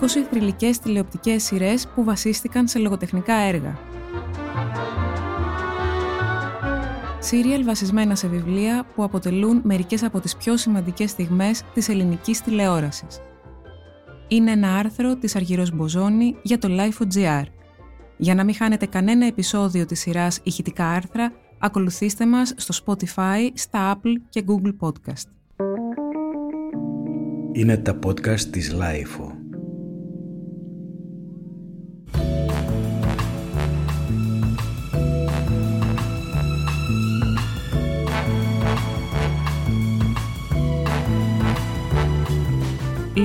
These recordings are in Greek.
20 θρηλυκές τηλεοπτικές σειρές που βασίστηκαν σε λογοτεχνικά έργα. Σύριαλ βασισμένα σε βιβλία που αποτελούν μερικές από τις πιο σημαντικές στιγμές της ελληνικής τηλεόρασης. Είναι ένα άρθρο της Αργυρός Μποζόνη για το Life.gr. Για να μην χάνετε κανένα επεισόδιο της σειράς ηχητικά άρθρα, ακολουθήστε μας στο Spotify, στα Apple και Google Podcast. Είναι τα podcast της Life.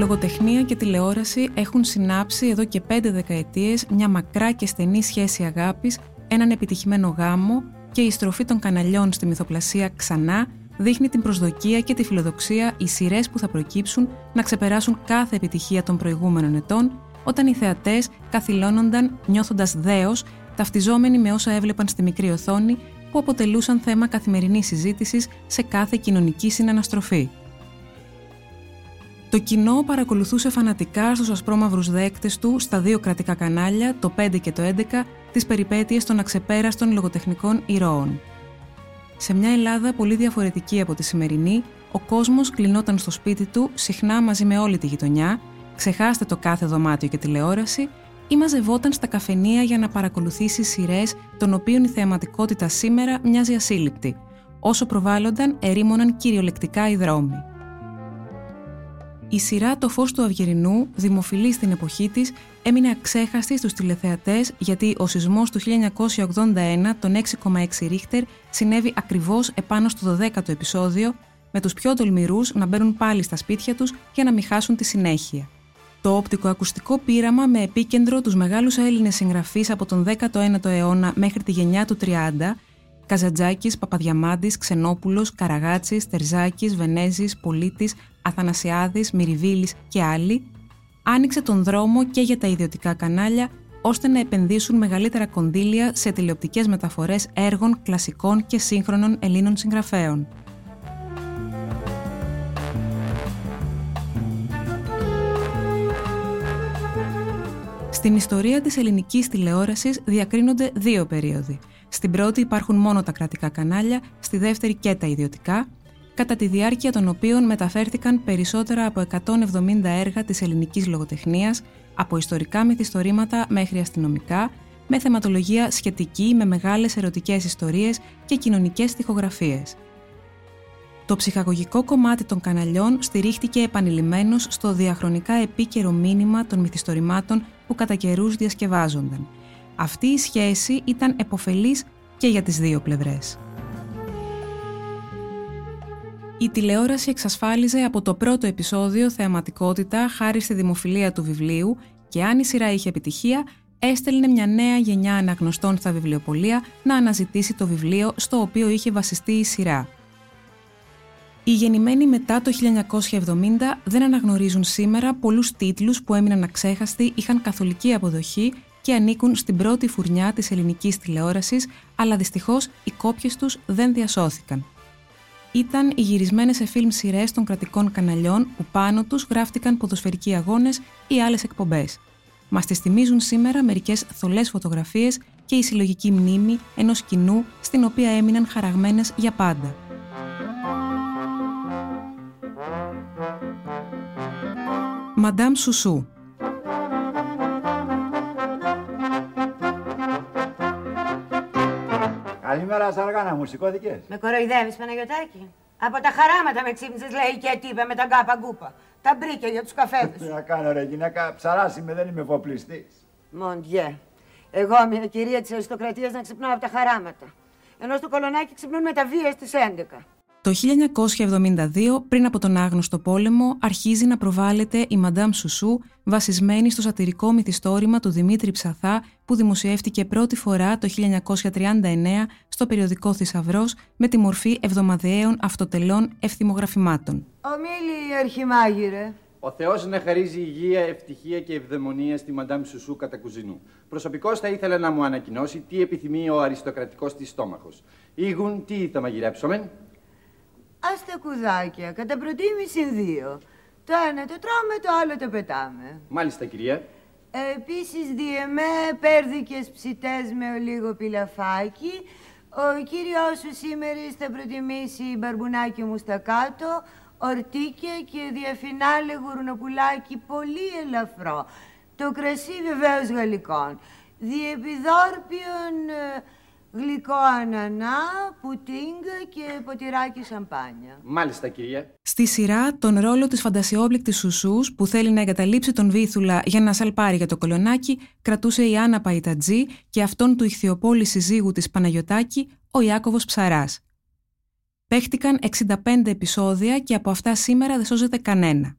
Λογοτεχνία και τηλεόραση έχουν συνάψει εδώ και πέντε δεκαετίες μια μακρά και στενή σχέση αγάπης, έναν επιτυχημένο γάμο και η στροφή των καναλιών στη μυθοπλασία ξανά δείχνει την προσδοκία και τη φιλοδοξία οι σειρές που θα προκύψουν να ξεπεράσουν κάθε επιτυχία των προηγούμενων ετών, όταν οι θεατές καθυλώνονταν νιώθοντας δέος, ταυτιζόμενοι με όσα έβλεπαν στη μικρή οθόνη, που αποτελούσαν θέμα καθημερινής συζήτησης σε κάθε κοινωνική συναναστροφή. Το κοινό παρακολουθούσε φανατικά στους ασπρόμαυρους δέκτες του στα δύο κρατικά κανάλια, το 5 και το 11, τις περιπέτειες των αξεπέραστων λογοτεχνικών ηρώων. Σε μια Ελλάδα πολύ διαφορετική από τη σημερινή, ο κόσμος κλεινόταν στο σπίτι του, συχνά μαζί με όλη τη γειτονιά, ξεχάστε το κάθε δωμάτιο και τηλεόραση, ή μαζευόταν στα καφενεία για να παρακολουθήσει σειρές των οποίων η θεαματικότητα σήμερα μοιάζει ασύλληπτη, όσο προβάλλονταν ερήμωναν κυριολεκτικά οι δρόμοι. Η σειρά «Το φως του Αυγερινού», δημοφιλή στην εποχή της, έμεινε αξέχαστη στους τηλεθεατές γιατί ο σεισμός του 1981, τον 6,6 ρίχτερ, συνέβη ακριβώς επάνω στο 12ο επεισόδιο, με τους πιο τολμηρούς να μπαίνουν πάλι στα σπίτια τους για να μην χάσουν τη συνέχεια. Το οπτικοακουστικό πείραμα με επίκεντρο τους μεγάλους Έλληνες συγγραφείς από τον 19ο αιώνα μέχρι τη γενιά του 30, Καζατζάκης, Παπαδιαμάντης, Ξενόπουλος, Καραγάτσης, Τερζάκης, Βενέζης, Πολίτης, Αθανασιάδης, Μυριβίλης και άλλοι, άνοιξε τον δρόμο και για τα ιδιωτικά κανάλια ώστε να επενδύσουν μεγαλύτερα κονδύλια σε τηλεοπτικές μεταφορές έργων κλασικών και σύγχρονων Ελλήνων συγγραφέων. Στην ιστορία της ελληνικής τηλεόρασης διακρίνονται δύο περίοδοι. Στην πρώτη υπάρχουν μόνο τα κρατικά κανάλια, στη δεύτερη και τα ιδιωτικά, κατά τη διάρκεια των οποίων μεταφέρθηκαν περισσότερα από 170 έργα της ελληνικής λογοτεχνίας, από ιστορικά μυθιστορήματα μέχρι αστυνομικά, με θεματολογία σχετική με μεγάλες ερωτικές ιστορίες και κοινωνικές στοιχογραφίες. Το ψυχαγωγικό κομμάτι των καναλιών στηρίχτηκε επανειλημμένως στο διαχρονικά επίκαιρο μήνυμα των μυθιστορημάτων που κατά καιρούς διασκευάζονταν. Αυτή η σχέση ήταν εποφελής και για τις δύο πλευρές. Η τηλεόραση εξασφάλιζε από το πρώτο επεισόδιο θεαματικότητα χάρη στη δημοφιλία του βιβλίου και αν η σειρά είχε επιτυχία, έστελνε μια νέα γενιά αναγνωστών στα βιβλιοπολία να αναζητήσει το βιβλίο στο οποίο είχε βασιστεί η σειρά. Οι γεννημένοι μετά το 1970 δεν αναγνωρίζουν σήμερα πολλούς τίτλους που έμειναν αξέχαστοι, είχαν καθολική αποδοχή και ανήκουν στην πρώτη φουρνιά της ελληνικής τηλεόρασης, αλλά δυστυχώς οι κόπιες τους δεν διασώθηκαν ήταν οι γυρισμένες σε φιλμ σειρές των κρατικών καναλιών που πάνω τους γράφτηκαν ποδοσφαιρικοί αγώνες ή άλλες εκπομπές. Μας τις θυμίζουν σήμερα μερικές θολές φωτογραφίες και η συλλογική μνήμη ενός κοινού στην οποία έμειναν χαραγμένες για πάντα. Μαντάμ Σουσού Καλημέρα, Σαργάνα μου, σηκώθηκες; Με κοροϊδεύεις, Παναγιωτάκη; Από τα χαράματα με ξύπνησες, λέει και είπε με τα γκάπα γκούπα. Τα μπρίκια για τους καφέδες. Τι να κάνω, ρε γυναίκα, ψαράς είμαι, δεν είμαι εφοπλιστής. Μοντιέ. Εγώ, μια κυρία της αριστοκρατίας, να ξυπνάω από τα χαράματα. Ενώ στο κολονάκι ξυπνούν με τα βία στις 11. Το 1972, πριν από τον άγνωστο πόλεμο, αρχίζει να προβάλλεται η Μαντάμ Σουσού, βασισμένη στο σατυρικό μυθιστόρημα του Δημήτρη Ψαθά, που δημοσιεύτηκε πρώτη φορά το 1939 στο περιοδικό Θησαυρός με τη μορφή εβδομαδιαίων αυτοτελών ευθυμογραφημάτων. Ομίλη, αρχιμάγειρε. Ο Θεός να χαρίζει υγεία, ευτυχία και ευδαιμονία στη Μαντάμ Σουσού κατά κουζινού. Προσωπικώς θα ήθελα να μου ανακοινώσει τι επιθυμεί ο αριστοκρατικός της στόμαχος. Ήγουν, τι θα μαγειρέψουμε. Ας τα κουδάκια, κατά προτίμηση δύο. Το ένα το τρώμε, το άλλο το πετάμε. Μάλιστα, κυρία. Επίσης διεμέ πέρδικες ψητές με ολίγο πιλαφάκι. Ο κύριος σου σήμερα θα προτιμήσει μπαρμπουνάκι μου στα κάτω, ορτίκια και διαφινάλε γουρνοπουλάκι πολύ ελαφρό. Το κρασί βεβαίως γαλλικών. Διεπιδόρπιον ε, γλυκό ανανά, πουτίνγκα και ποτηράκι σαμπάνια. Μάλιστα, κυρία. Στη σειρά, τον ρόλο της φαντασιόπληκτης Σουσούς που θέλει να εγκαταλείψει τον Βήθουλα για να σαλπάρει για το κολονάκι κρατούσε η Άννα Παϊτατζή και αυτόν του ηχθιοπόλη συζύγου της Παναγιωτάκη, ο Ιάκωβος Ψαράς. Παίχτηκαν 65 επεισόδια και από αυτά σήμερα δεν σώζεται κανένα.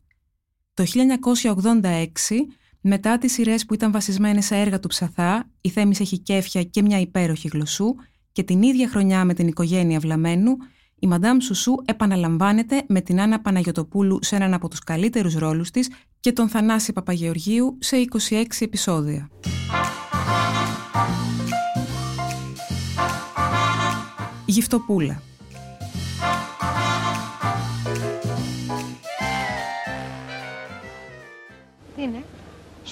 Το 1986, μετά τις σειρές που ήταν βασισμένες σε έργα του Ψαθά, η Θέμης έχει κέφια και μια υπέροχη γλωσσού και την ίδια χρονιά με την οικογένεια Βλαμένου, η Μαντάμ Σουσού επαναλαμβάνεται με την Άννα Παναγιωτοπούλου σε έναν από τους καλύτερους ρόλους της και τον Θανάση Παπαγεωργίου σε 26 επεισόδια. Γυφτοπούλα Τι είναι;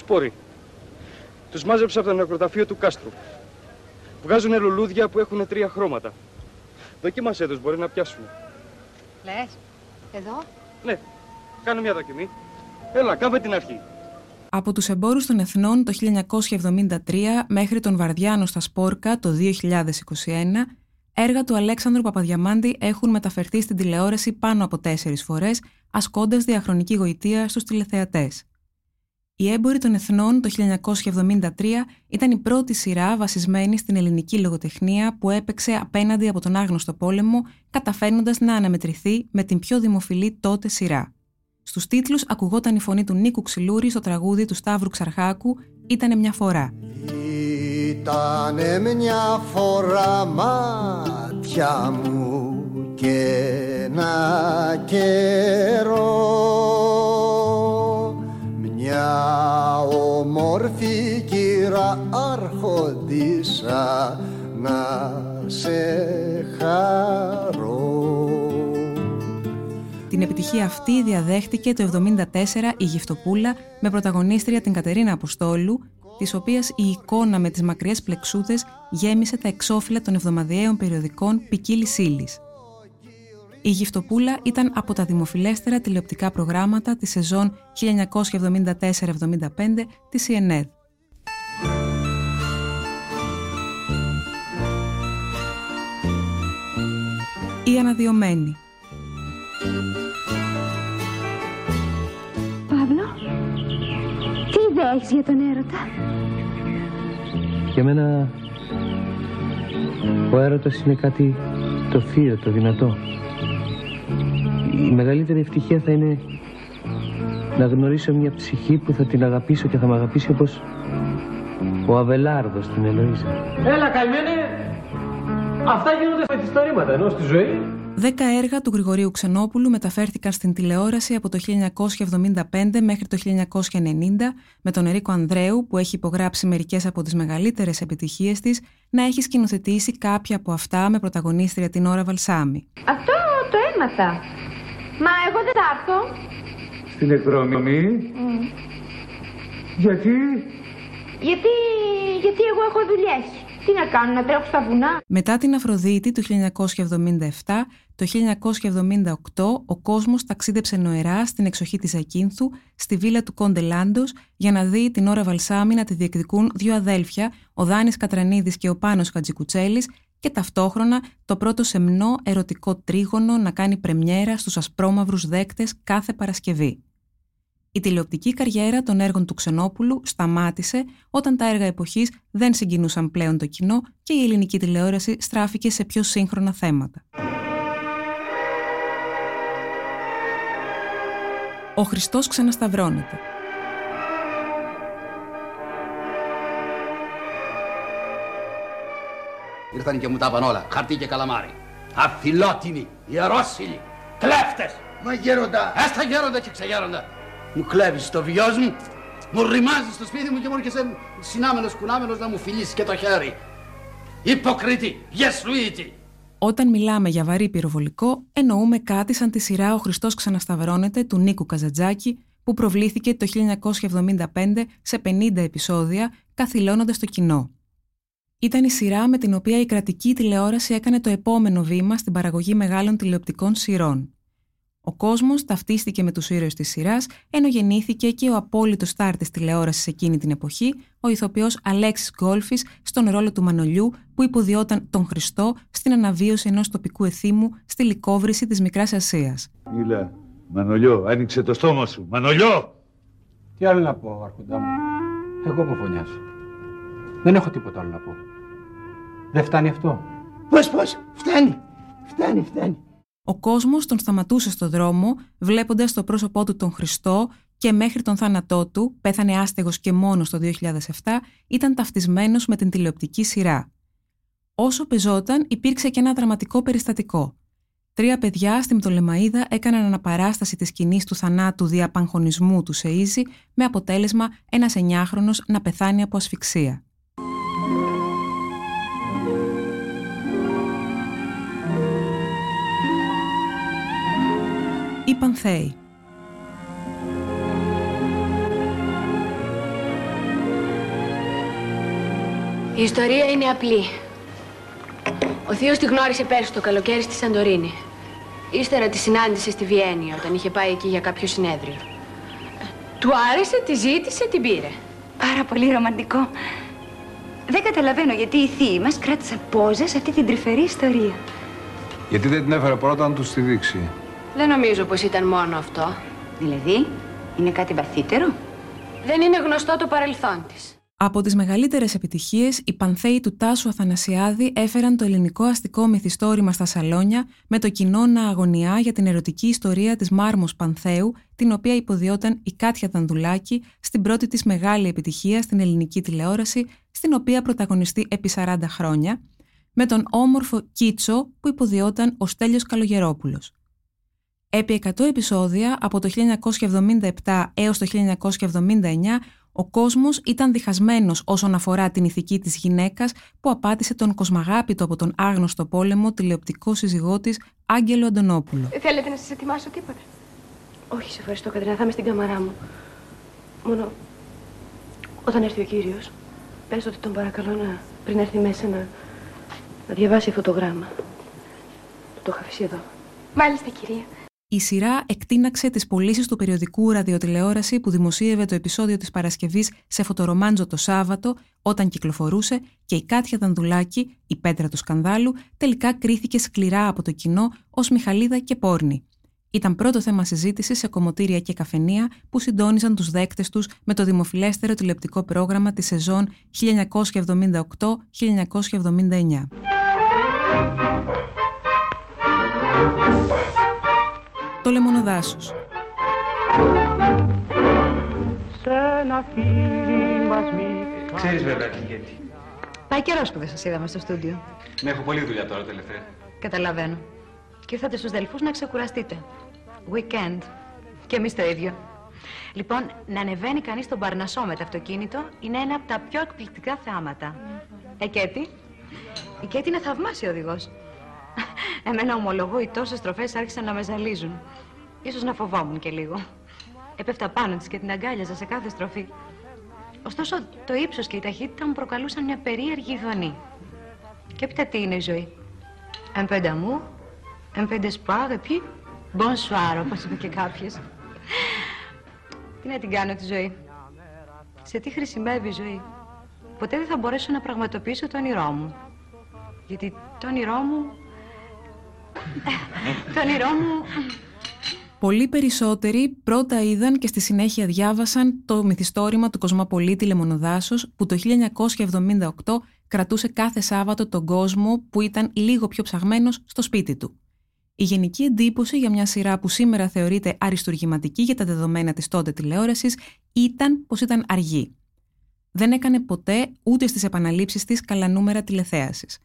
Σπόροι. Τους μάζεψα από το νεκροταφείο του Κάστρου. Βγάζουν λουλούδια που έχουν τρία χρώματα. Δοκίμασέ τους, μπορεί να πιάσουν. Λες. Εδώ; Ναι, κάνε μια δοκιμή. Έλα, κάμε την αρχή. Από τους εμπόρους των εθνών το 1973 μέχρι τον Βαρδιάνο στα Σπόρκα το 2021, έργα του Αλέξανδρου Παπαδιαμάντη έχουν μεταφερθεί στην τηλεόραση πάνω από τέσσερις φορές, ασκώντας διαχρονική γοητεία στους τηλεθεατές. Η Έμπορη των Εθνών το 1973 ήταν η πρώτη σειρά βασισμένη στην ελληνική λογοτεχνία που έπαιξε απέναντι από τον άγνωστο πόλεμο, καταφέρνοντας να αναμετρηθεί με την πιο δημοφιλή τότε σειρά. Στους τίτλους ακουγόταν η φωνή του Νίκου Ξυλούρη στο τραγούδι του Σταύρου Ξαρχάκου «Ήτανε μια φορά». Ήτανε μια φορά μάτια μου και ένα καιρό μια όμορφη κύρα άρχοντισα να σε χαρώ Την επιτυχία αυτή διαδέχτηκε το 1974 η Γυφτοπούλα με πρωταγωνίστρια την Κατερίνα Αποστόλου, της οποίας η εικόνα με τις μακριές πλεξούδες γέμισε τα εξώφυλλα των εβδομαδιαίων περιοδικών ποικίλης ύλης. Η Γυφτοπούλα ήταν από τα δημοφιλέστερα τηλεοπτικά προγράμματα της σεζόν 1974-75 της ΕΝΕΔ. Η Αναδιωμένη Παύλο. Τι ιδέα έχεις για τον έρωτα; Για μένα ο έρωτας είναι κάτι το θείο, το δυνατό. Η μεγαλύτερη ευτυχία θα είναι να γνωρίσω μια ψυχή που θα την αγαπήσω και θα με αγαπήσει όπως ο Αβελάρδος την Ελοΐζα. Έλα καημένε, αυτά γίνονται με τις ενώ στη ζωή. Δέκα έργα του Γρηγορίου Ξενόπουλου μεταφέρθηκαν στην τηλεόραση από το 1975 μέχρι το 1990 με τον Ερίκο Ανδρέου που έχει υπογράψει μερικές από τις μεγαλύτερες επιτυχίες της να έχει σκηνοθετήσει κάποια από αυτά με πρωταγωνίστρια την ώρα Βαλσάμι. Αυτό το έμαθα. Μα εγώ δεν θα έρθω. Στην εκδρομή. Γιατί; Γιατί, γιατί εγώ έχω δουλειές. Τι να κάνω, να τρέχω στα βουνά; Μετά την Αφροδίτη του 1977, το 1978 ο κόσμος ταξίδεψε νοερά στην εξοχή της Ακίνθου, στη βίλα του Κόντε Λάντος, για να δει την ώρα Βαλσάμι να τη διεκδικούν δύο αδέλφια, ο Δάνης Κατρανίδης και ο Πάνος Χατζικουτσέλης, και ταυτόχρονα το πρώτο σεμνό ερωτικό τρίγωνο να κάνει πρεμιέρα στους ασπρόμαυρους δέκτες κάθε Παρασκευή. Η τηλεοπτική καριέρα των έργων του Ξενόπουλου σταμάτησε όταν τα έργα εποχής δεν συγκινούσαν πλέον το κοινό και η ελληνική τηλεόραση στράφηκε σε πιο σύγχρονα θέματα. Ο Χριστός ξανασταυρώνεται. Ήρθαν και μου τα είπαν όλα. Χαρτί και καλαμάρι. Αφιλότιμοι, ιερόσιλοι, κλέφτες. Μα γέροντα. Έστα γέροντα και ξεγέροντα. Μου κλέβεις το βιός μου, μου ρημάζεις το σπίτι μου και μου έρχεσαι συνάμενος κουνάμενος να μου φιλήσεις και το χέρι. Υποκρίτη, γεσλουίτη. Όταν μιλάμε για βαρύ πυροβολικό, εννοούμε κάτι σαν τη σειρά «Ο Χριστός ξανασταυρώνεται» του Νίκου Καζατζάκη, που προβλήθηκε το 1975 σε 50 επεισόδια, καθυλώνοντας το κοινό. Ήταν η σειρά με την οποία η κρατική τηλεόραση έκανε το επόμενο βήμα στην παραγωγή μεγάλων τηλεοπτικών σειρών. Ο κόσμος ταυτίστηκε με τους ήρωες της σειράς, ενώ γεννήθηκε και ο απόλυτος στάρ της τηλεόρασης εκείνη την εποχή, ο ηθοποιός Αλέξης Γκόλφης, στον ρόλο του Μανολιού, που υποδιόταν τον Χριστό στην αναβίωση ενός τοπικού εθήμου στη λικόβρηση της Μικράς Ασίας. Μίλα, Μανολιό, άνοιξε το στόμα σου. Μανολιό! Τι άλλο να πω, Αρχοντά μου. Εγώ που φωνιάζω. Δεν έχω τίποτα άλλο να πω. Δεν φτάνει αυτό; Πώς, πώς, φτάνει, φτάνει, φτάνει. Ο κόσμος τον σταματούσε στο δρόμο, βλέποντας το πρόσωπό του τον Χριστό και μέχρι τον θάνατό του, πέθανε άστεγος και μόνος το 2007, ήταν ταυτισμένος με την τηλεοπτική σειρά. Όσο πεζόταν, υπήρξε και ένα δραματικό περιστατικό. Τρία παιδιά στη Μτολεμαίδα έκαναν αναπαράσταση της σκηνής του θανάτου διαπαγχωνισμού του Σεΐζη με αποτέλεσμα ένας εννιάχρονος να πεθάνει από ασφυξία. Οι Πανθέοι Η ιστορία είναι απλή. Ο θείος τη γνώρισε πέρσι το καλοκαίρι στη Σαντορίνη. Ύστερα τη συνάντησε στη Βιέννη όταν είχε πάει εκεί για κάποιο συνέδριο. Του άρεσε, τη ζήτησε, την πήρε. Πάρα πολύ ρομαντικό. Δεν καταλαβαίνω γιατί οι θείοι μας κράτησαν πόζες σε αυτή την τρυφερή ιστορία. Γιατί δεν την έφερε πρώτα να τους τη δείξει. Δεν νομίζω πως ήταν μόνο αυτό. Δηλαδή, είναι κάτι βαθύτερο; Δεν είναι γνωστό το παρελθόν της. Από τις μεγαλύτερες επιτυχίες, οι Πανθέοι του Τάσου Αθανασιάδη έφεραν το ελληνικό αστικό μυθιστόρημα στα σαλόνια με το κοινό να αγωνιά για την ερωτική ιστορία της Μάρμος Πανθέου, την οποία υποδιόταν η Κάτια Τανδουλάκη στην πρώτη της μεγάλη επιτυχία στην ελληνική τηλεόραση, στην οποία πρωταγωνιστεί επί 40 χρόνια, με τον όμορφο Κίτσο που υποδιόταν ο Στέλιος Καλογερόπουλος. Επί 100 επεισόδια από το 1977 έως το 1979 ο κόσμος ήταν διχασμένος όσον αφορά την ηθική της γυναίκας που απάτησε τον κοσμαγάπητο από τον άγνωστο πόλεμο τηλεοπτικό σύζυγό της Άγγελο Αντωνόπουλο. Θέλετε να σας ετοιμάσω τίποτα; Όχι, σε ευχαριστώ, Κατρίνα. Θα είμαι στην κάμαρά μου. Μόνο όταν έρθει ο κύριος, πες ότι τον παρακαλώ να πριν έρθει μέσα να, να διαβάσει αυτό το γράμμα. Το έχω αφήσει εδώ. Μάλιστα, κυρία. Η σειρά εκτείναξε τις πωλήσεις του περιοδικού ραδιοτηλεόραση που δημοσίευε το επεισόδιο της Παρασκευής σε φωτορομάντζο το Σάββατο, όταν κυκλοφορούσε και η Κάτια Δανδουλάκη, η πέτρα του σκανδάλου, τελικά κρίθηκε σκληρά από το κοινό ως Μιχαλίδα και Πόρνη. Ήταν πρώτο θέμα συζήτησης σε κομμωτήρια και καφενεία που συντόνιζαν τους δέκτες τους με το δημοφιλέστερο τηλεοπτικό πρόγραμμα της σεζόν 1978-1979. Το λεμονοδάσος. Ξέρεις βέβαια τι γιατί. Πάει καιρός που δεν σας είδαμε στο στούντιο. Ναι, έχω πολλή δουλειά τώρα τελευταία. Καταλαβαίνω. Και ήρθατε στους Δελφούς να ξεκουραστείτε. Weekend. Και εμείς το ίδιο. Λοιπόν, να ανεβαίνει κανείς στον Παρνασό με το αυτοκίνητο είναι ένα από τα πιο εκπληκτικά θεάματα. Ε, Κέτι. Η Κέτι είναι θαυμάσια οδηγός. Εμένα ομολογώ οι τόσες στροφές άρχισαν να με ζαλίζουν. Ίσως να φοβόμουν και λίγο. Έπεφτα πάνω της και την αγκάλιαζα σε κάθε στροφή. Ωστόσο, το ύψος και η ταχύτητα μου προκαλούσαν μια περίεργη ειδονή. Και έπειτα τι είναι η ζωή; Un peu d'amour, un peu d'espoir, et puis bonsoir, όπως είπε και κάποιος. Τι να την κάνω τη ζωή; Σε τι χρησιμεύει η ζωή; Ποτέ δεν θα μπορέσω να πραγματοποιήσω το όνειρό μου. Γιατί το όνειρό μου... το όνειρό μου... Πολύ περισσότεροι πρώτα είδαν και στη συνέχεια διάβασαν το μυθιστόρημα του Κοσμοπολίτη Λεμονοδάσος που το 1978 κρατούσε κάθε Σάββατο τον κόσμο που ήταν λίγο πιο ψαγμένος στο σπίτι του. Η γενική εντύπωση για μια σειρά που σήμερα θεωρείται αριστουργηματική για τα δεδομένα της τότε τηλεόρασης ήταν πως ήταν αργή. Δεν έκανε ποτέ ούτε στις επαναλήψεις της καλά νούμερα τηλεθέασης.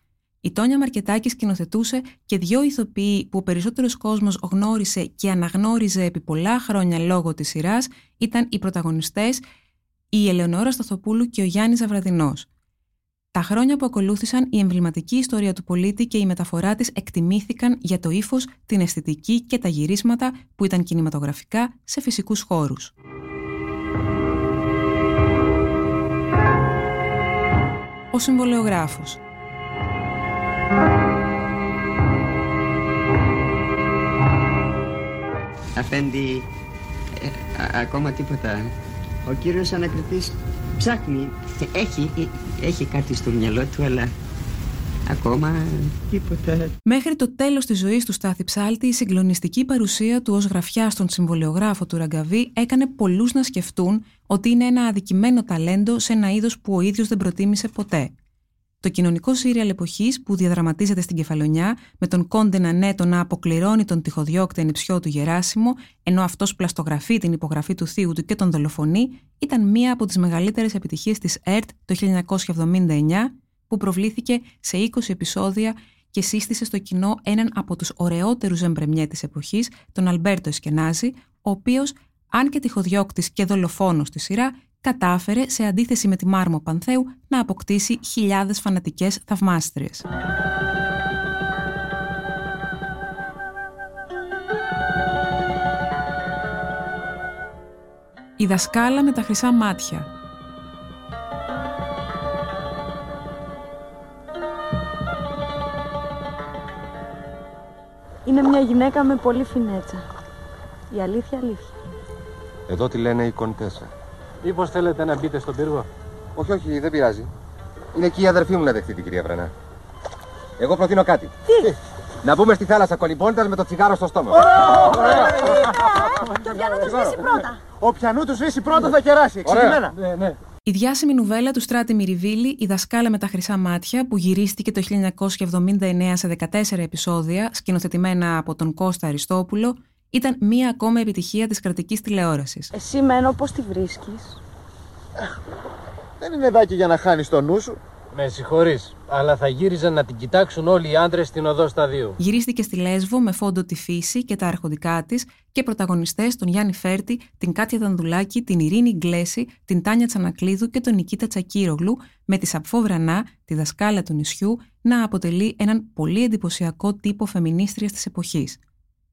Η Τόνια Μαρκετάκης σκηνοθετούσε και δύο ηθοποιοί που ο περισσότερος κόσμος γνώρισε και αναγνώριζε επί πολλά χρόνια λόγω της σειράς ήταν οι πρωταγωνιστές η Ελεονόρα Σταθοπούλου και ο Γιάννης Ζαβραδινός. Τα χρόνια που ακολούθησαν η εμβληματική ιστορία του πολίτη και η μεταφορά της εκτιμήθηκαν για το ύφος, την αισθητική και τα γυρίσματα που ήταν κινηματογραφικά σε φυσικούς χώρους. Ο συμβολεογράφος Αφέντη, ε, ακόμα τίποτα. Ο κύριος ανακριτής ψάχνει. Έχει, ε, έχει κάτι στο μυαλό του, αλλά ακόμα τίποτα. Μέχρι το τέλος της ζωής του Στάθη Ψάλτη, η συγκλονιστική παρουσία του ως γραφιά στον συμβολιογράφο του Ραγκαβή έκανε πολλούς να σκεφτούν ότι είναι ένα αδικημένο ταλέντο σε ένα είδος που ο ίδιος δεν προτίμησε ποτέ. Το κοινωνικό σύριαλ εποχής που διαδραματίζεται στην Κεφαλονιά, με τον Κόντε Νανέτο να αποκληρώνει τον τυχοδιώκτη ενυψιό του Γεράσιμο, ενώ αυτός πλαστογραφεί την υπογραφή του θείου του και τον δολοφονεί, ήταν μία από τις μεγαλύτερες επιτυχίες της ΕΡΤ το 1979, που προβλήθηκε σε 20 επεισόδια και σύστησε στο κοινό έναν από τους ωραιότερους ζεμπρεμιέ της εποχής, τον Αλμπέρτο Εσκενάζη, ο οποίος, αν και τυχοδιώκτης και δολοφόνος στη σειρά, κατάφερε, σε αντίθεση με τη Μάρμο Πανθέου, να αποκτήσει χιλιάδες φανατικές θαυμάστριες. Η δασκάλα με τα χρυσά μάτια Είναι μια γυναίκα με πολύ φινέτσα. Η αλήθεια αλήθεια. Εδώ τη λένε η Κοντέσα. Μήπω θέλετε να μπείτε στον πύργο; Όχι, όχι, δεν πειράζει. Είναι εκεί η αδερφή μου να δεχτεί την κυρία Βρανά. Εγώ προτείνω κάτι. Τι; Να μπούμε στη θάλασσα κολυμπώντας με το τσιγάρο στο στόμα. Το πιανού τους σβήσει πρώτα. Ο πιανού τους σβήσει πρώτα θα κεράσει. Εξηγημένα. Ναι, ναι. Η διάσημη νουβέλα του Στράτη Μυριβίλη, «Η δασκάλα με τα χρυσά μάτια», που γυρίστηκε το 1979 σε 14 επεισόδια, σκηνοθετημένα από τον Κώστα Αριστόπουλο, ήταν μία ακόμα επιτυχία της κρατικής τηλεόρασης. Εσύ μένω πώς τη βρίσκεις; Δεν είναι δάκι για να χάνεις το νου σου. Με συγχωρείς, αλλά θα γύριζαν να την κοιτάξουν όλοι οι άντρες στην οδό σταδίου. Γυρίστηκε στη Λέσβο με φόντο τη φύση και τα αρχοντικά της και πρωταγωνιστές τον Γιάννη Φέρτη, την Κάτια Δανδουλάκη, την Ειρήνη Γκλέση, την Τάνια Τσανακλίδου και τον Νικήτα Τσακύρογλου, με τη Σαπφό Βρανά, τη δασκάλα του νησιού, να αποτελεί έναν πολύ εντυπωσιακό τύπο φεμινίστριας της εποχής.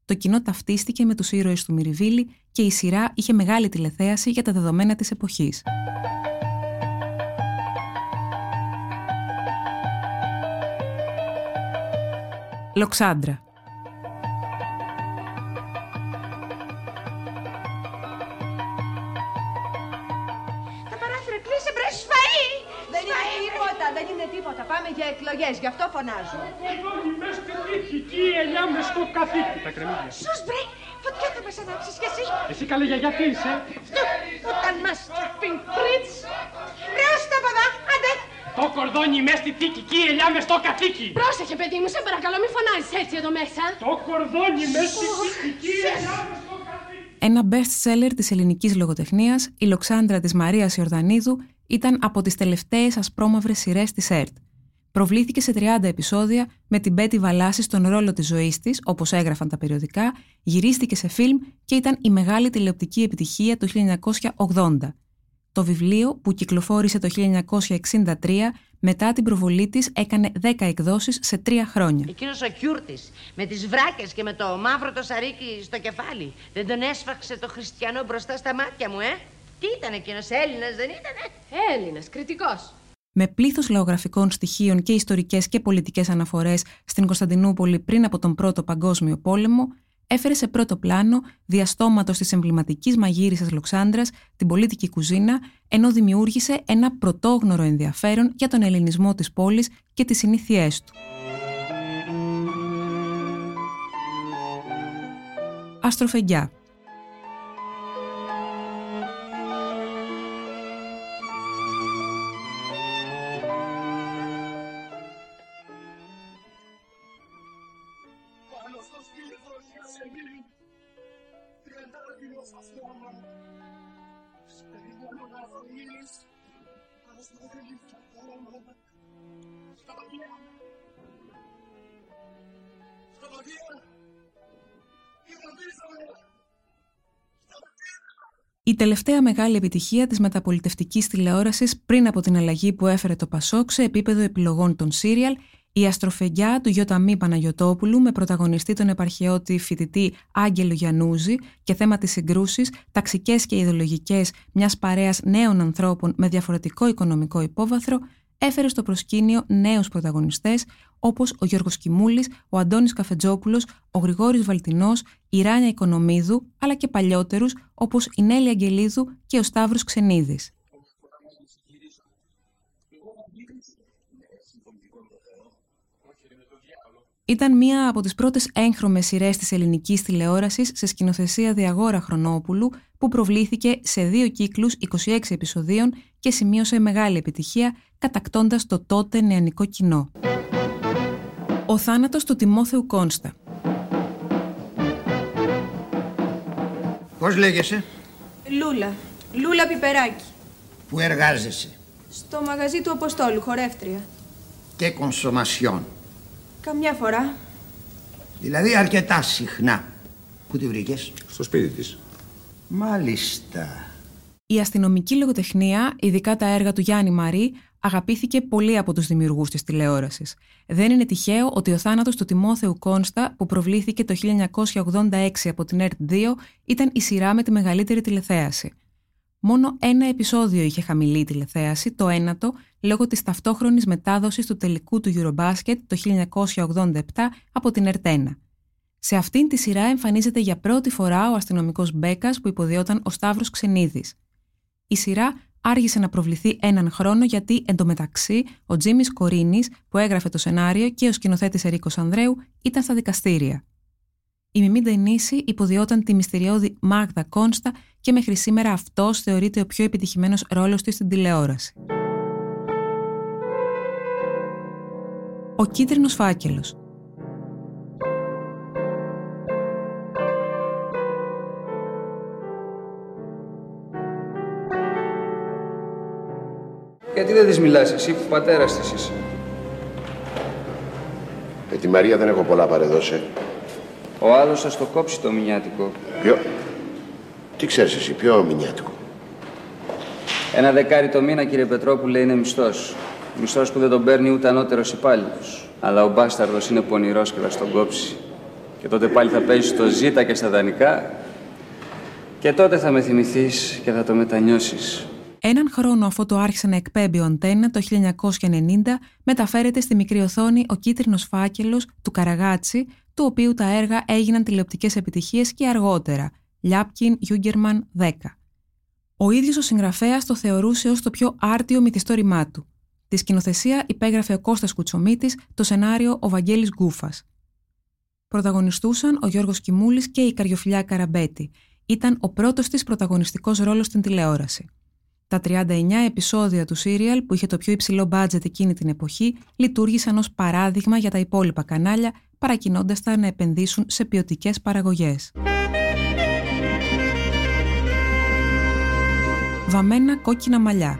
Το κοινό ταυτίστηκε με τους ήρωες του Μυριβίλη και η σειρά είχε μεγάλη τηλεθέαση για τα δεδομένα της εποχής. Λοξάντρα τίποτα. Πάμε για εκλογές, γι' αυτό φωνάζω. Εδώ είμαι στη δίκη, η ελιά με στο καθήκη. Τα κρεμμύδια. Σους μπρε, φωτιά θα μας ανάψεις κι εσύ. Εσύ καλέ γιαγιά τι είσαι; Όταν μας τροφήν πριτς. Ρε ώστα από εδώ, άντε. Το κορδόνι μες στη θήκη και η ελιά μες στο καθήκη. Πρόσεχε παιδί μου, σε παρακαλώ μη φωνάζεις έτσι εδώ μέσα. Το κορδόνι μες στη θήκη και η ελιά με στο Ένα best seller της ελληνικής λογοτεχνίας, η Λοξάνδρα της Μαρίας Ιορδανίδου ήταν από τις τελευταίες ασπρόμαυρες σειρές της ΕΡΤ. Προβλήθηκε σε 30 επεισόδια με την Πέτη Βαλάση στον ρόλο της ζωής της, όπως έγραφαν τα περιοδικά, γυρίστηκε σε φιλμ και ήταν η μεγάλη τηλεοπτική επιτυχία του 1980. Το βιβλίο, που κυκλοφόρησε το 1963, μετά την προβολή της έκανε 10 εκδόσεις σε 3 χρόνια. Εκείνος ο Κιούρτης με τις βράκες και με το μαύρο το σαρίκι στο κεφάλι δεν τον έσφαξε το χριστιανό μπροστά στα μάτια μου, ε; Τι ήταν εκείνος, Έλληνας δεν ήτανε; Έλληνας, κριτικός. με πλήθος λαογραφικών στοιχείων και ιστορικές και πολιτικές αναφορές στην Κωνσταντινούπολη πριν από τον Πρώτο Παγκόσμιο Πόλεμο, έφερε σε πρώτο πλάνο διαστόματος της εμβληματικής μαγείρισας Λοξάνδρας την πολίτικη κουζίνα, ενώ δημιούργησε ένα πρωτόγνωρο ενδιαφέρον για τον ελληνισμό της πόλης και τις συνήθειές του. Αστροφεγγιά Η τελευταία μεγάλη επιτυχία της μεταπολιτευτικής τηλεόρασης πριν από την αλλαγή που έφερε το Πασόκ σε επίπεδο επιλογών των σύριαλ, η αστροφεγγιά του Γιωταμή Παναγιωτόπουλου με πρωταγωνιστή τον επαρχαιώτη φοιτητή Άγγελο Γιανούζη και θέμα της συγκρούσης, ταξικές και ιδεολογικές μιας παρέας νέων ανθρώπων με διαφορετικό οικονομικό υπόβαθρο, έφερε στο προσκήνιο νέους πρωταγωνιστές όπως ο Γιώργος Κιμούλης, ο Αντώνης Καφετζόπουλος, ο Γρηγόρης Βαλτινός, η Ράνια Οικονομίδου, αλλά και παλιότερους όπως η Νέλη Αγγελίδου και ο Σταύρος Ξενίδης. Ήταν μία από τις πρώτες έγχρωμες σειρές της ελληνικής τηλεόρασης σε σκηνοθεσία Διαγόρα Χρονόπουλου που προβλήθηκε σε δύο κύκλους 26 επεισοδίων και σημείωσε μεγάλη επιτυχία κατακτώντας το τότε νεανικό κοινό. Ο θάνατος του Τιμόθεου Κόνστα Πώς λέγεσαι, Λούλα. Λούλα Πιπεράκη. που εργάζεσαι; Στο μαγαζί του Αποστόλου, χορεύτρια. και κονσομασιόν. Καμιά φορά. Δηλαδή αρκετά συχνά. Πού τη βρήκες; Στο σπίτι της. Μάλιστα. Η αστυνομική λογοτεχνία, ειδικά τα έργα του Γιάννη Μαρή, αγαπήθηκε πολύ από τους δημιουργούς της τηλεόρασης. Δεν είναι τυχαίο ότι ο θάνατος του Τιμόθεου Κόνστα, που προβλήθηκε το 1986 από την ΕΡΤ2, ήταν η σειρά με τη μεγαλύτερη τηλεθέαση. Μόνο ένα επεισόδιο είχε χαμηλή τηλεθέαση, το ένατο, λόγω της ταυτόχρονης μετάδοσης του τελικού του Eurobasket το 1987 από την ΕΡΤ1. Σε αυτήν τη σειρά εμφανίζεται για πρώτη φορά ο αστυνομικός Μπέκας που υποδιόταν ο Σταύρος Ξενίδης. Η σειρά άργησε να προβληθεί έναν χρόνο γιατί εντωμεταξύ ο Τζίμις Κορίνης που έγραφε το σενάριο και ο σκηνοθέτης Ερίκος Ανδρέου ήταν στα δικαστήρια. Η Μιμή Ντενίση υποδιόταν τη μυστηριώδη Μάγδα Κόνστα και μέχρι σήμερα αυτός θεωρείται ο πιο επιτυχημένος ρόλος της στην τηλεόραση. Ο κίτρινος φάκελος Γιατί δεν της μιλάς εσύ που πατέρας της είσαι; Με τη Μαρία δεν έχω πολλά παρεδώσει. Ο άλλος θα στο κόψει το μηνιάτικο. Ποιο... Τι ξέρεις εσύ, ποιο μηνιάτικο; Ένα δεκάρι το μήνα, κύριε Πετρόπουλε, είναι μισθός. Μισθός που δεν τον παίρνει ούτε ανώτερος υπάλληλος. Αλλά ο μπάσταρδος είναι πονηρός και θα στον κόψει. Και τότε πάλι θα παίζει στο ζήτα και στα δανεικά. Και τότε θα με θυμηθείς και θα το μετανιώσεις. Έναν χρόνο αφού το άρχισε να εκπέμπει ο Αντένα το 1990, μεταφέρεται στη μικρή οθόνη ο κίτρινος φάκελος του Καραγάτσι, του οποίου τα έργα έγιναν τηλεοπτικές επιτυχίες και αργότερα, Λιάπκιν, Γιούγκερμαν, 10. Ο ίδιος ο συγγραφέας το θεωρούσε ως το πιο άρτιο μυθιστόρημά του. Τη σκηνοθεσία υπέγραφε ο Κώστας Κουτσομίτης, το σενάριο ο Βαγγέλης Γκούφας. Πρωταγωνιστούσαν ο Γιώργος Κιμούλης και η Καριοφιλιά Καραμπέτη. Ήταν ο πρώτος της πρωταγωνιστικός ρόλος στην τηλεόραση. Τα 39 επεισόδια του σύριαλ που είχε το πιο υψηλό μπάτζετ εκείνη την εποχή λειτουργήσαν ως παράδειγμα για τα υπόλοιπα κανάλια παρακινώντας τα να επενδύσουν σε ποιοτικές παραγωγές. Βαμμένα κόκκινα μαλλιά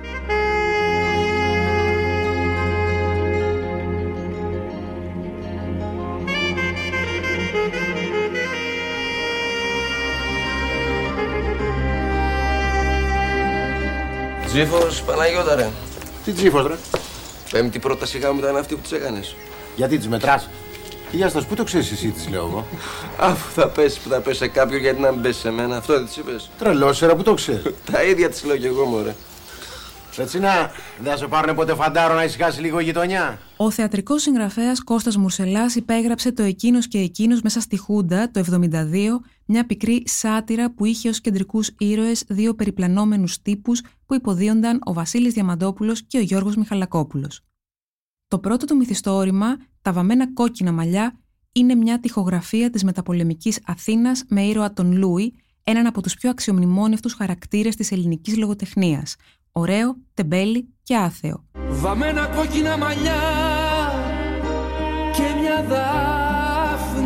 Τζίφος Παναγιώτα ρε. Τι τσίφος ρε. Πέμπτη πρόταση γάμου ήταν αυτή που τους έκανες. Γιατί τις μετράς; Τι για πού το ξέρεις εσύ τις λέω εγώ; Αφού θα πέσει που θα πέσει σε κάποιον, γιατί να μην πέσει σε μένα. Αυτό δεν τη είπες. Τρελόσερα που το ξέρεις. Τα ίδια τη λέω κι εγώ, μωρέ. Ρετσινά, δεν θα σε πάρουν ποτέ φαντάρο να ησυχάσει λίγο η γειτονιά. Ο θεατρικός συγγραφέας Κώστας Μουρσελάς υπέγραψε το «Εκείνος και εκείνος» μέσα στη Χούντα το 1972, μια πικρή σάτυρα που είχε ως κεντρικούς ήρωες δύο περιπλανόμενους τύπους που υποδίονταν ο Βασίλης Διαμαντόπουλος και ο Γιώργος Μιχαλακόπουλος. Το πρώτο του μυθιστόρημα, «Τα βαμμένα κόκκινα μαλλιά», είναι μια τυχογραφία της μεταπολεμικής Αθήνας με ήρωα τον Λούι, έναν από τους πιο αξιομνημόνευτους χαρακτήρες της ελληνικής λογοτεχνίας, ωραίο, τεμπέλη και άθεο. Βαμμένα κόκκινα μαλλιά και μια δάφνη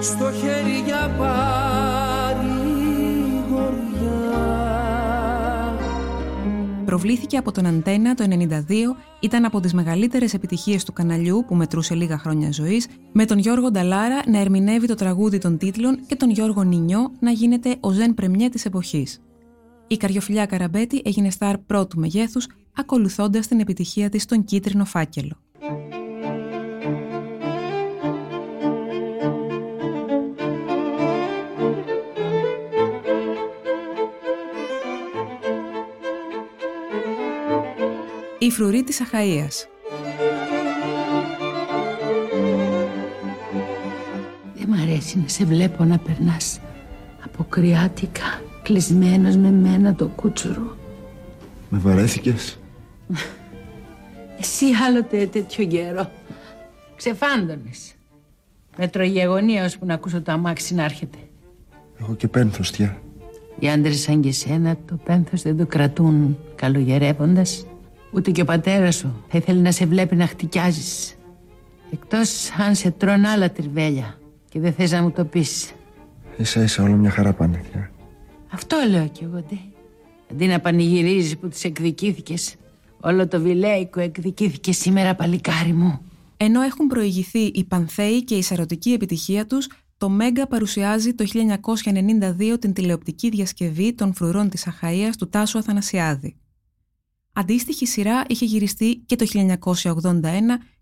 στο χέρι για παρηγοριά. Προβλήθηκε από τον Αντένα το 92, ήταν από τις μεγαλύτερες επιτυχίες του καναλιού που μετρούσε λίγα χρόνια ζωής, με τον Γιώργο Νταλάρα να ερμηνεύει το τραγούδι των τίτλων και τον Γιώργο Νινιό να γίνεται ο Ζεν Πρεμιέ της εποχής. Η Καριοφιλιά Καραμπέτη έγινε στάρ πρώτου μεγέθους, ακολουθώντας την επιτυχία της στον κίτρινο φάκελο. Η φρουρή της Αχαΐας Δεν μ' αρέσει να σε βλέπω να περνάς αποκριάτικα κλεισμένος με μένα το κούτσουρο. Με βαρέθηκες; Εσύ άλλοτε τέτοιο καιρό. Ξεφάντωνες. Με τρογεγονία που να ακούσω το αμάξι να έρχεται. Έχω και πένθος, τιά. Οι άντρες σαν και σένα το πένθος δεν το κρατούν καλογερεύοντας. Ούτε και ο πατέρας σου θα ήθελε να σε βλέπει να χτυκιάζεις. Εκτός αν σε τρώνε άλλα τριβέλια και δεν θες να μου το πεις. Ίσα ίσα όλα μια χαρά πάνε, τιά. Αυτό λέω κι εγώ, ντε. Αντί να πανηγυρίζεις που τις εκδικήθηκες, όλο το βιλέικο εκδικήθηκε σήμερα, παλικάρι μου. Ενώ έχουν προηγηθεί οι Πανθέοι και η σαρωτική επιτυχία τους, το Μέγκα παρουσιάζει το 1992 την τηλεοπτική διασκευή των φρουρών της Αχαΐας του Τάσου Αθανασιάδη. Αντίστοιχη σειρά είχε γυριστεί και το 1981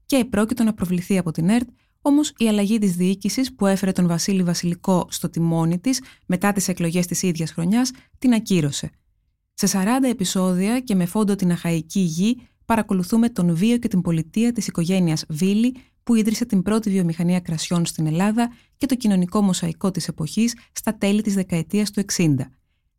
και επρόκειτο να προβληθεί από την ΕΡΤ, Όμως η αλλαγή της διοίκησης που έφερε τον Βασίλη Βασιλικό στο τιμόνι της μετά τις εκλογές της ίδιας χρονιάς την ακύρωσε. Σε 40 επεισόδια και με φόντο την αχαϊκή γη παρακολουθούμε τον βίο και την πολιτεία της οικογένειας Βίλη που ίδρυσε την πρώτη βιομηχανία κρασιών στην Ελλάδα και το κοινωνικό μοσαϊκό της εποχής στα τέλη της δεκαετίας του 60.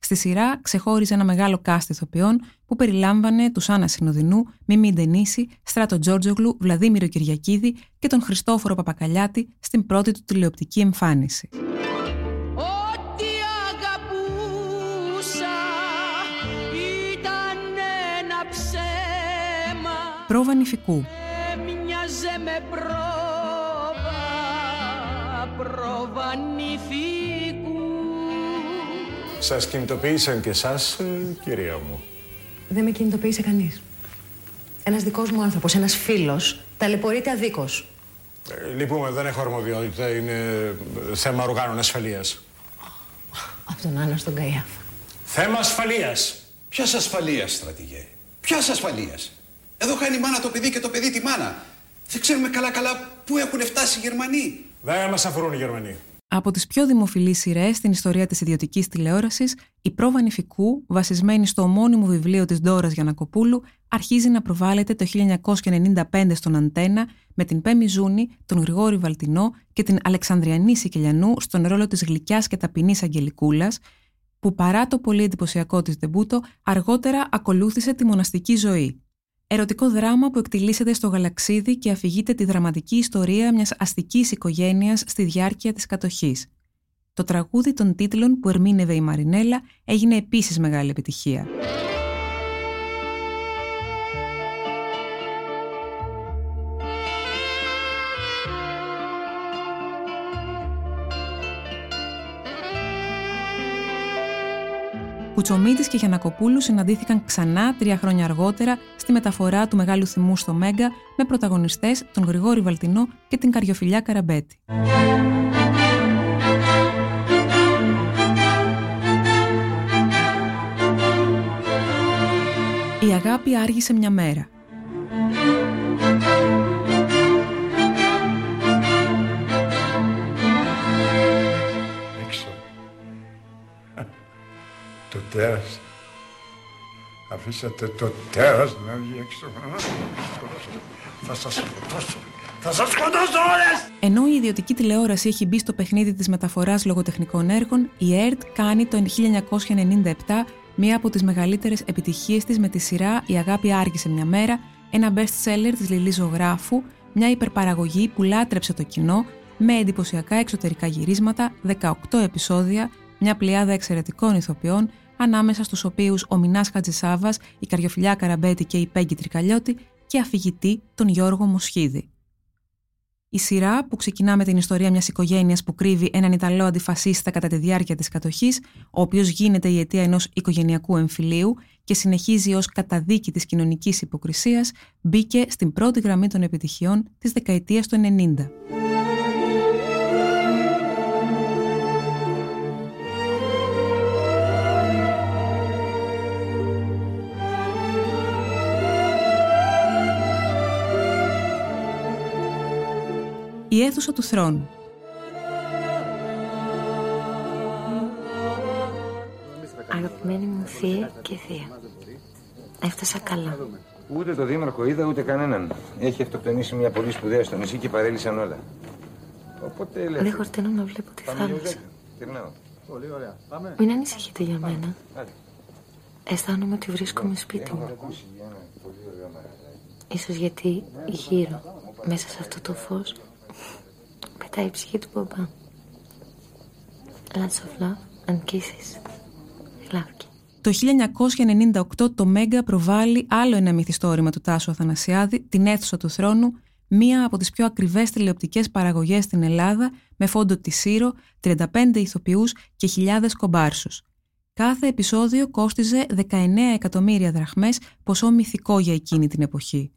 Στη σειρά ξεχώριζε ένα μεγάλο κάστ ηθοποιών που περιλάμβανε τους Άννα Συνοδεινού, Μίμη Ντενίση, Στράτο Τζόρτζογλου, Βλαδίμηρο Κυριακίδη και τον Χριστόφορο Παπακαλιάτη στην πρώτη του τηλεοπτική εμφάνιση. Ό,τι αγαπούσα ήταν ένα ψέμα Πρόβα νηφικού. Έμοιαζε με πρόβα, πρόβα νηφικού Σας κινητοποίησαν και εσάς, ε, κυρία μου. Δεν με κινητοποίησε κανείς. Ένας δικός μου άνθρωπος, ένας φίλος, ταλαιπωρείται αδίκως. Ε, Λυπούμε, δεν έχω αρμοδιότητα. Είναι ε, θέμα οργάνων ασφαλείας. Από τον Άννα στον Καϊάφα. Θέμα ασφαλείας. Ποια ασφαλείας, στρατηγέ; Ποια ασφαλείας; Εδώ χάνει η μάνα το παιδί και το παιδί τη μάνα. Δεν ξέρουμε καλά-καλά πού έχουν φτάσει οι Γερμανοί. Δεν μας αφορούν οι Γερμανοί. Από τις πιο δημοφιλείς σειρές στην ιστορία της ιδιωτικής τηλεόρασης, η πρόβα νηφικού, βασισμένη στο ομώνυμο βιβλίο της Ντόρας Γιανακοπούλου, αρχίζει να προβάλλεται το 1995 στον Αντένα με την Πέμι Ζούνη, τον Γρηγόρη Βαλτινό και την Αλεξανδριανή Σικελιανού στον ρόλο της γλυκιάς και ταπεινής Αγγελικούλας, που παρά το πολύ εντυπωσιακό της ντεμπούτο, αργότερα ακολούθησε τη μοναστική ζωή. Ερωτικό δράμα που εκτιλήσεται στο γαλαξίδι και αφηγείται τη δραματική ιστορία μιας αστικής οικογένειας στη διάρκεια της κατοχής. Το τραγούδι των τίτλων που ερμήνευε η Μαρινέλα έγινε επίσης μεγάλη επιτυχία. Κουτσομίτης και Γιανακοπούλου συναντήθηκαν ξανά τρία χρόνια αργότερα στη μεταφορά του Μεγάλου Θυμού στο Μέγκα με πρωταγωνιστές τον Γρηγόρη Βαλτινό και την Καριοφιλιά Καραμπέτη. Η αγάπη άργησε μια μέρα. Τέρας. Αφήσατε το τέρας να βγει έξω. Θα σας σκοτώσω. Θα σας σκοτώσω όλες! Ενώ η ιδιωτική τηλεόραση έχει μπει στο παιχνίδι της μεταφοράς λογοτεχνικών έργων, η ΕΡΤ κάνει το 1997 μία από τις μεγαλύτερες επιτυχίες της με τη σειρά «Η αγάπη άργησε μια μέρα», ένα best seller της Λιλής Ζωγράφου, μια υπερπαραγωγή που λάτρεψε το κοινό, με εντυπωσιακά εξωτερικά γυρίσματα, 18 επεισόδια, μια πλειάδα εξαιρετικών ηθοποιών, ανάμεσα στους οποίους ο Μινάς Χατζησάβας, η Καριοφιλιά Καραμπέτη και η Πέγγι Τρικαλιώτη και αφηγητή τον Γιώργο Μοσχίδη. Η σειρά, που ξεκινά με την ιστορία μιας οικογένειας που κρύβει έναν Ιταλό αντιφασίστα κατά τη διάρκεια της κατοχής, ο οποίος γίνεται η αιτία ενός οικογενειακού εμφυλίου και συνεχίζει ως καταδίκη της κοινωνικής υποκρισίας, μπήκε στην πρώτη γραμμή των επιτυχιών της δεκαετίας του 90. Αίθουσα του θρόνου. Αγαπημένη μου θεία και θεία. Έφτασα καλά. Ούτε το δήμαρχο είδα ούτε κανέναν. Έχει αυτοκτονήσει μια πολύ σπουδαία στο νησί και παρέλυσαν όλα. Οπότε ελεύθερη. Δεν χορταίνω να βλέπω τη Πάμε θάλασσα. λίγο Γυρνάω. Πολύ ωραία. Πάμε. Μην ανησυχείτε για μένα. Άντε. Αισθάνομαι ότι βρίσκομαι σπίτι Έχω μου. ακούσει για ένα πολύ ωραίο μαγαζάκι. Ίσως γιατί γύρω, μέσα σε αυτό το φως, πετάει η ψυχή του μπαμπά. Lots of love and kisses. Λάβκι. Το 1998 το Μέγκα προβάλλει άλλο ένα μυθιστόρημα του Τάσου Αθανασιάδη, την αίθουσα του θρόνου, μία από τις πιο ακριβές τηλεοπτικές παραγωγές στην Ελλάδα, με φόντο τη Σύρο, 35 ηθοποιούς και χιλιάδες κομπάρσους. Κάθε επεισόδιο κόστιζε 19 εκατομμύρια δραχμές, ποσό μυθικό για εκείνη την εποχή.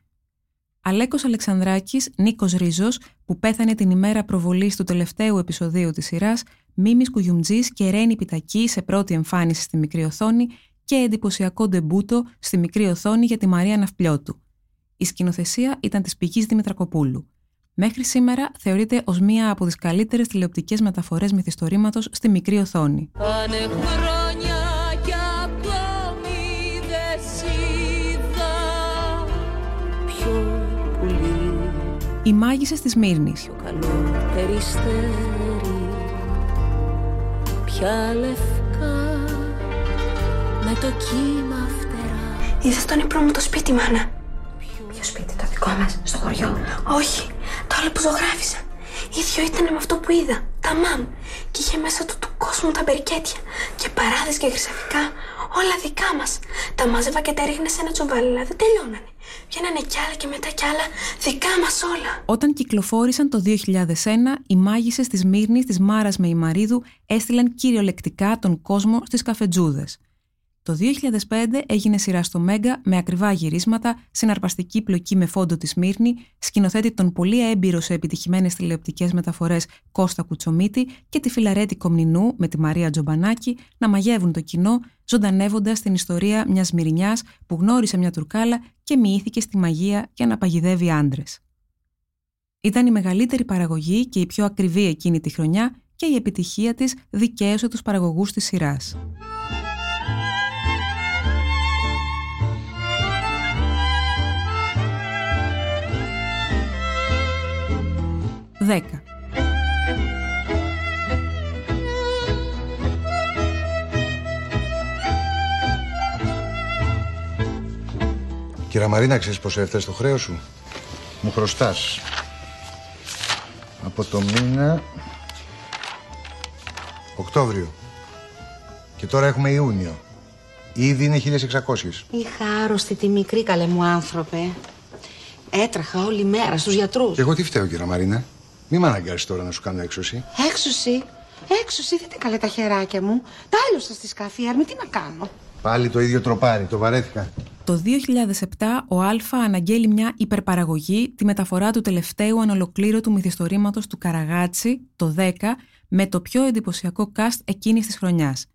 Αλέκος Αλεξανδράκης, Νίκος Ρίζος, που πέθανε την ημέρα προβολής του τελευταίου επεισοδίου της σειράς, Μίμης Κουγιουμτζής και Ρένη Πιτακή σε πρώτη εμφάνιση στη μικρή οθόνη και εντυπωσιακό ντεμπούτο στη μικρή οθόνη για τη Μαρία Ναυπλιώτου. Η σκηνοθεσία ήταν της πηγής Δημητρακοπούλου. Μέχρι σήμερα θεωρείται ως μία από τις καλύτερες τηλεοπτικές μεταφορές μυθιστορήματος στη μικρή οθόνη. Πάνε Οι μάγισσες της Μύρνης. καλό περιστέρι Πια λευκά με το κύμα φτερά Είδες τον ύπνο μου το σπίτι, μάνα. Ποιο σπίτι, το δικό μας, στο χωριό. Όχι, το άλλο που ζωγράφισα. Ίδιο ήταν με αυτό που είδα, τα μαμ. Και είχε μέσα του του κόσμου τα μπερκέτια. Και παράδες και χρυσαφικά, όλα δικά μας. Τα μάζευα και τα ρίχνα σε ένα τσουβάλι, αλλά δεν τελειώνανε. Βγαίνανε κι άλλα και μετά κι άλλα, δικά μας όλα. Όταν κυκλοφόρησαν το 2001, οι μάγισσες της Μύρνης της Μάρας με Ιμαρίδου έστειλαν κυριολεκτικά τον κόσμο στις καφετζούδες. Το 2005 έγινε σειρά στο Μέγκα με ακριβά γυρίσματα, συναρπαστική πλοκή με φόντο τη Μύρνη, σκηνοθέτη τον πολύ έμπειρος σε επιτυχημένες τηλεοπτικές μεταφορές Κώστα Κουτσομίτη και τη φιλαρέτη Κομνηνού με τη Μαρία Τζομπανάκη να μαγεύουν το κοινό, ζωντανεύοντας την ιστορία μιας Μυρινιά που γνώρισε μια τουρκάλα και μοιήθηκε στη μαγεία για να παγιδεύει άντρες. Ήταν η μεγαλύτερη παραγωγή και η πιο ακριβή εκείνη τη χρονιά και η επιτυχία της δικαίωσε τους παραγωγούς της σειράς. 10. Κύρα Μαρίνα, ξέρεις πόσο έφτασε το χρέος σου; Μου χρωστάς. Από το μήνα... Οκτώβριο. Και τώρα έχουμε Ιούνιο. Ήδη είναι 1600. Είχα άρρωστη τη μικρή καλέ μου άνθρωπε. Έτραχα όλη μέρα στους γιατρούς. Και εγώ τι φταίω, κύρα Μαρίνα; Μη με αναγκάσεις τώρα να σου κάνω έξωση. Έξωση. Έξωση, δείτε καλέ τα χεράκια μου. Τα άλλωσα στη σκαφή, αρμή τι να κάνω. Πάλι το ίδιο τροπάρι, το βαρέθηκα. Το 2007 ο Α αναγγέλει μια υπερπαραγωγή, τη μεταφορά του τελευταίου ανολοκλήρωτου μυθιστορήματος του Καραγάτσι, το 10, με το πιο εντυπωσιακό cast εκείνης της χρονιάς.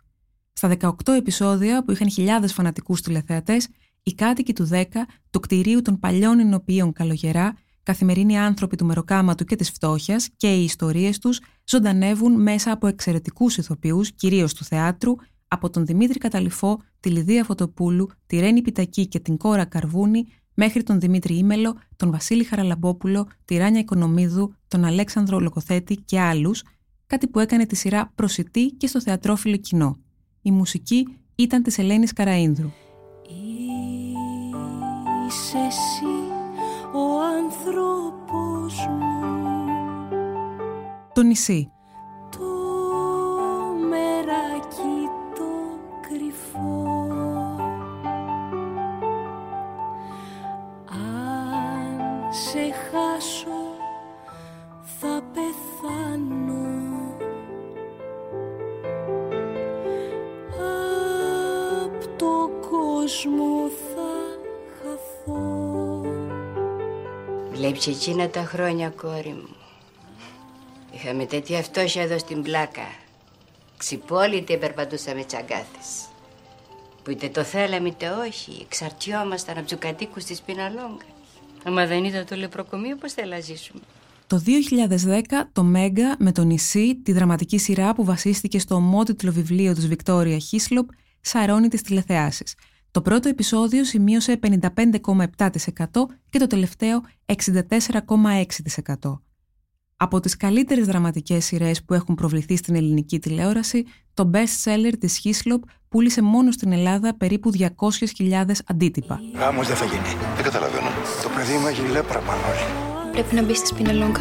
Στα 18 επεισόδια που είχαν χιλιάδες φανατικούς τηλεθεατές, οι κάτοικοι του 10, του κτηρίου των παλιών ενοποιείων Καλογερά, καθημερινοί άνθρωποι του μεροκάματου και της φτώχειας και οι ιστορίες τους ζωντανεύουν μέσα από εξαιρετικούς ηθοποιούς, κυρίως του θεάτρου, από τον Δημήτρη Καταληφό, τη Λιδία Φωτοπούλου, τη Ρένη Πιτακή και την Κόρα Καρβούνη, μέχρι τον Δημήτρη Ήμελο, τον Βασίλη Χαραλαμπόπουλο, τη Ράνια Οικονομίδου, τον Αλέξανδρο Λοκοθέτη και άλλους, κάτι που έκανε τη σειρά προσιτή και στο θεατρόφιλο κοινό. Η μουσική ήταν της Ελένης Καραΐνδρου. Είσαι εσύ ο άνθρωπος μου Το νησί. Βλέπεις εκείνα τα χρόνια, κόρη μου; Είχαμε τέτοια φτώχεια εδώ στην πλάκα. Ξυπόλυτε περπατούσαμε τσαγκάθες. Που είτε το θέλαμε είτε όχι, εξαρτιόμασταν από τους κατοίκους της Πιναλόγκα. Άμα δεν είδα το λεπροκομείο, πώς θέλα να ζήσουμε. Το 2010 το Μέγκα με το νησί, τη δραματική σειρά που βασίστηκε στο ομότιτλο βιβλίο της Βικτόρια Χίσλοπ, σαρώνει τις τηλεθεάσεις. Το πρώτο επεισόδιο σημείωσε 55,7% και το τελευταίο 64,6%. Από τις καλύτερες δραματικές σειρές που έχουν προβληθεί στην ελληνική τηλεόραση, το best seller της Hislop πούλησε μόνο στην Ελλάδα περίπου 200.000 αντίτυπα. Γάμος δεν θα γίνει. Δεν καταλαβαίνω. Το παιδί μου έχει λέπρα, Μανώλη. Πρέπει να μπει στη σπιναλόγκα.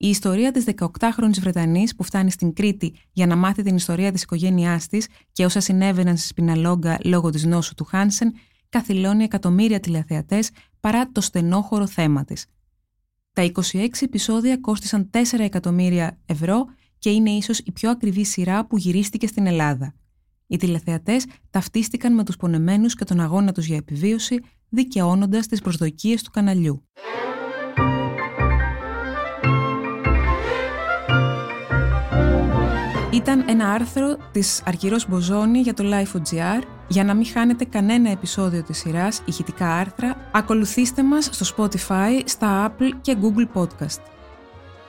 Η ιστορία της 18χρονης Βρετανής που φτάνει στην Κρήτη για να μάθει την ιστορία της οικογένειάς της και όσα συνέβαιναν στη Σπιναλόγκα λόγω της νόσου του Χάνσεν καθυλώνει εκατομμύρια τηλεθεατές παρά το στενόχωρο θέμα της. Τα 26 επεισόδια κόστησαν 4 εκατομμύρια ευρώ και είναι ίσως η πιο ακριβή σειρά που γυρίστηκε στην Ελλάδα. Οι τηλεθεατές ταυτίστηκαν με τους πονεμένους και τον αγώνα τους για επιβίωση, δικαιώνοντας τις προσδοκίες του καναλιού. Ήταν ένα άρθρο της Αρκυρός Μποζόνη για το Life.gr. Για να μην χάνετε κανένα επεισόδιο της σειράς, ηχητικά άρθρα, ακολουθήστε μας στο Spotify, στα Apple και Google Podcast.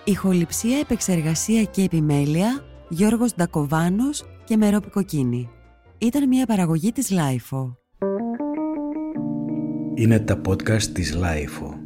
Ηχοληψία, επεξεργασία και επιμέλεια, Γιώργος Ντακοβάνος και Μερόπη Κοκκίνη. Ήταν μια παραγωγή της Lifeo. Είναι τα podcast της Lifeo.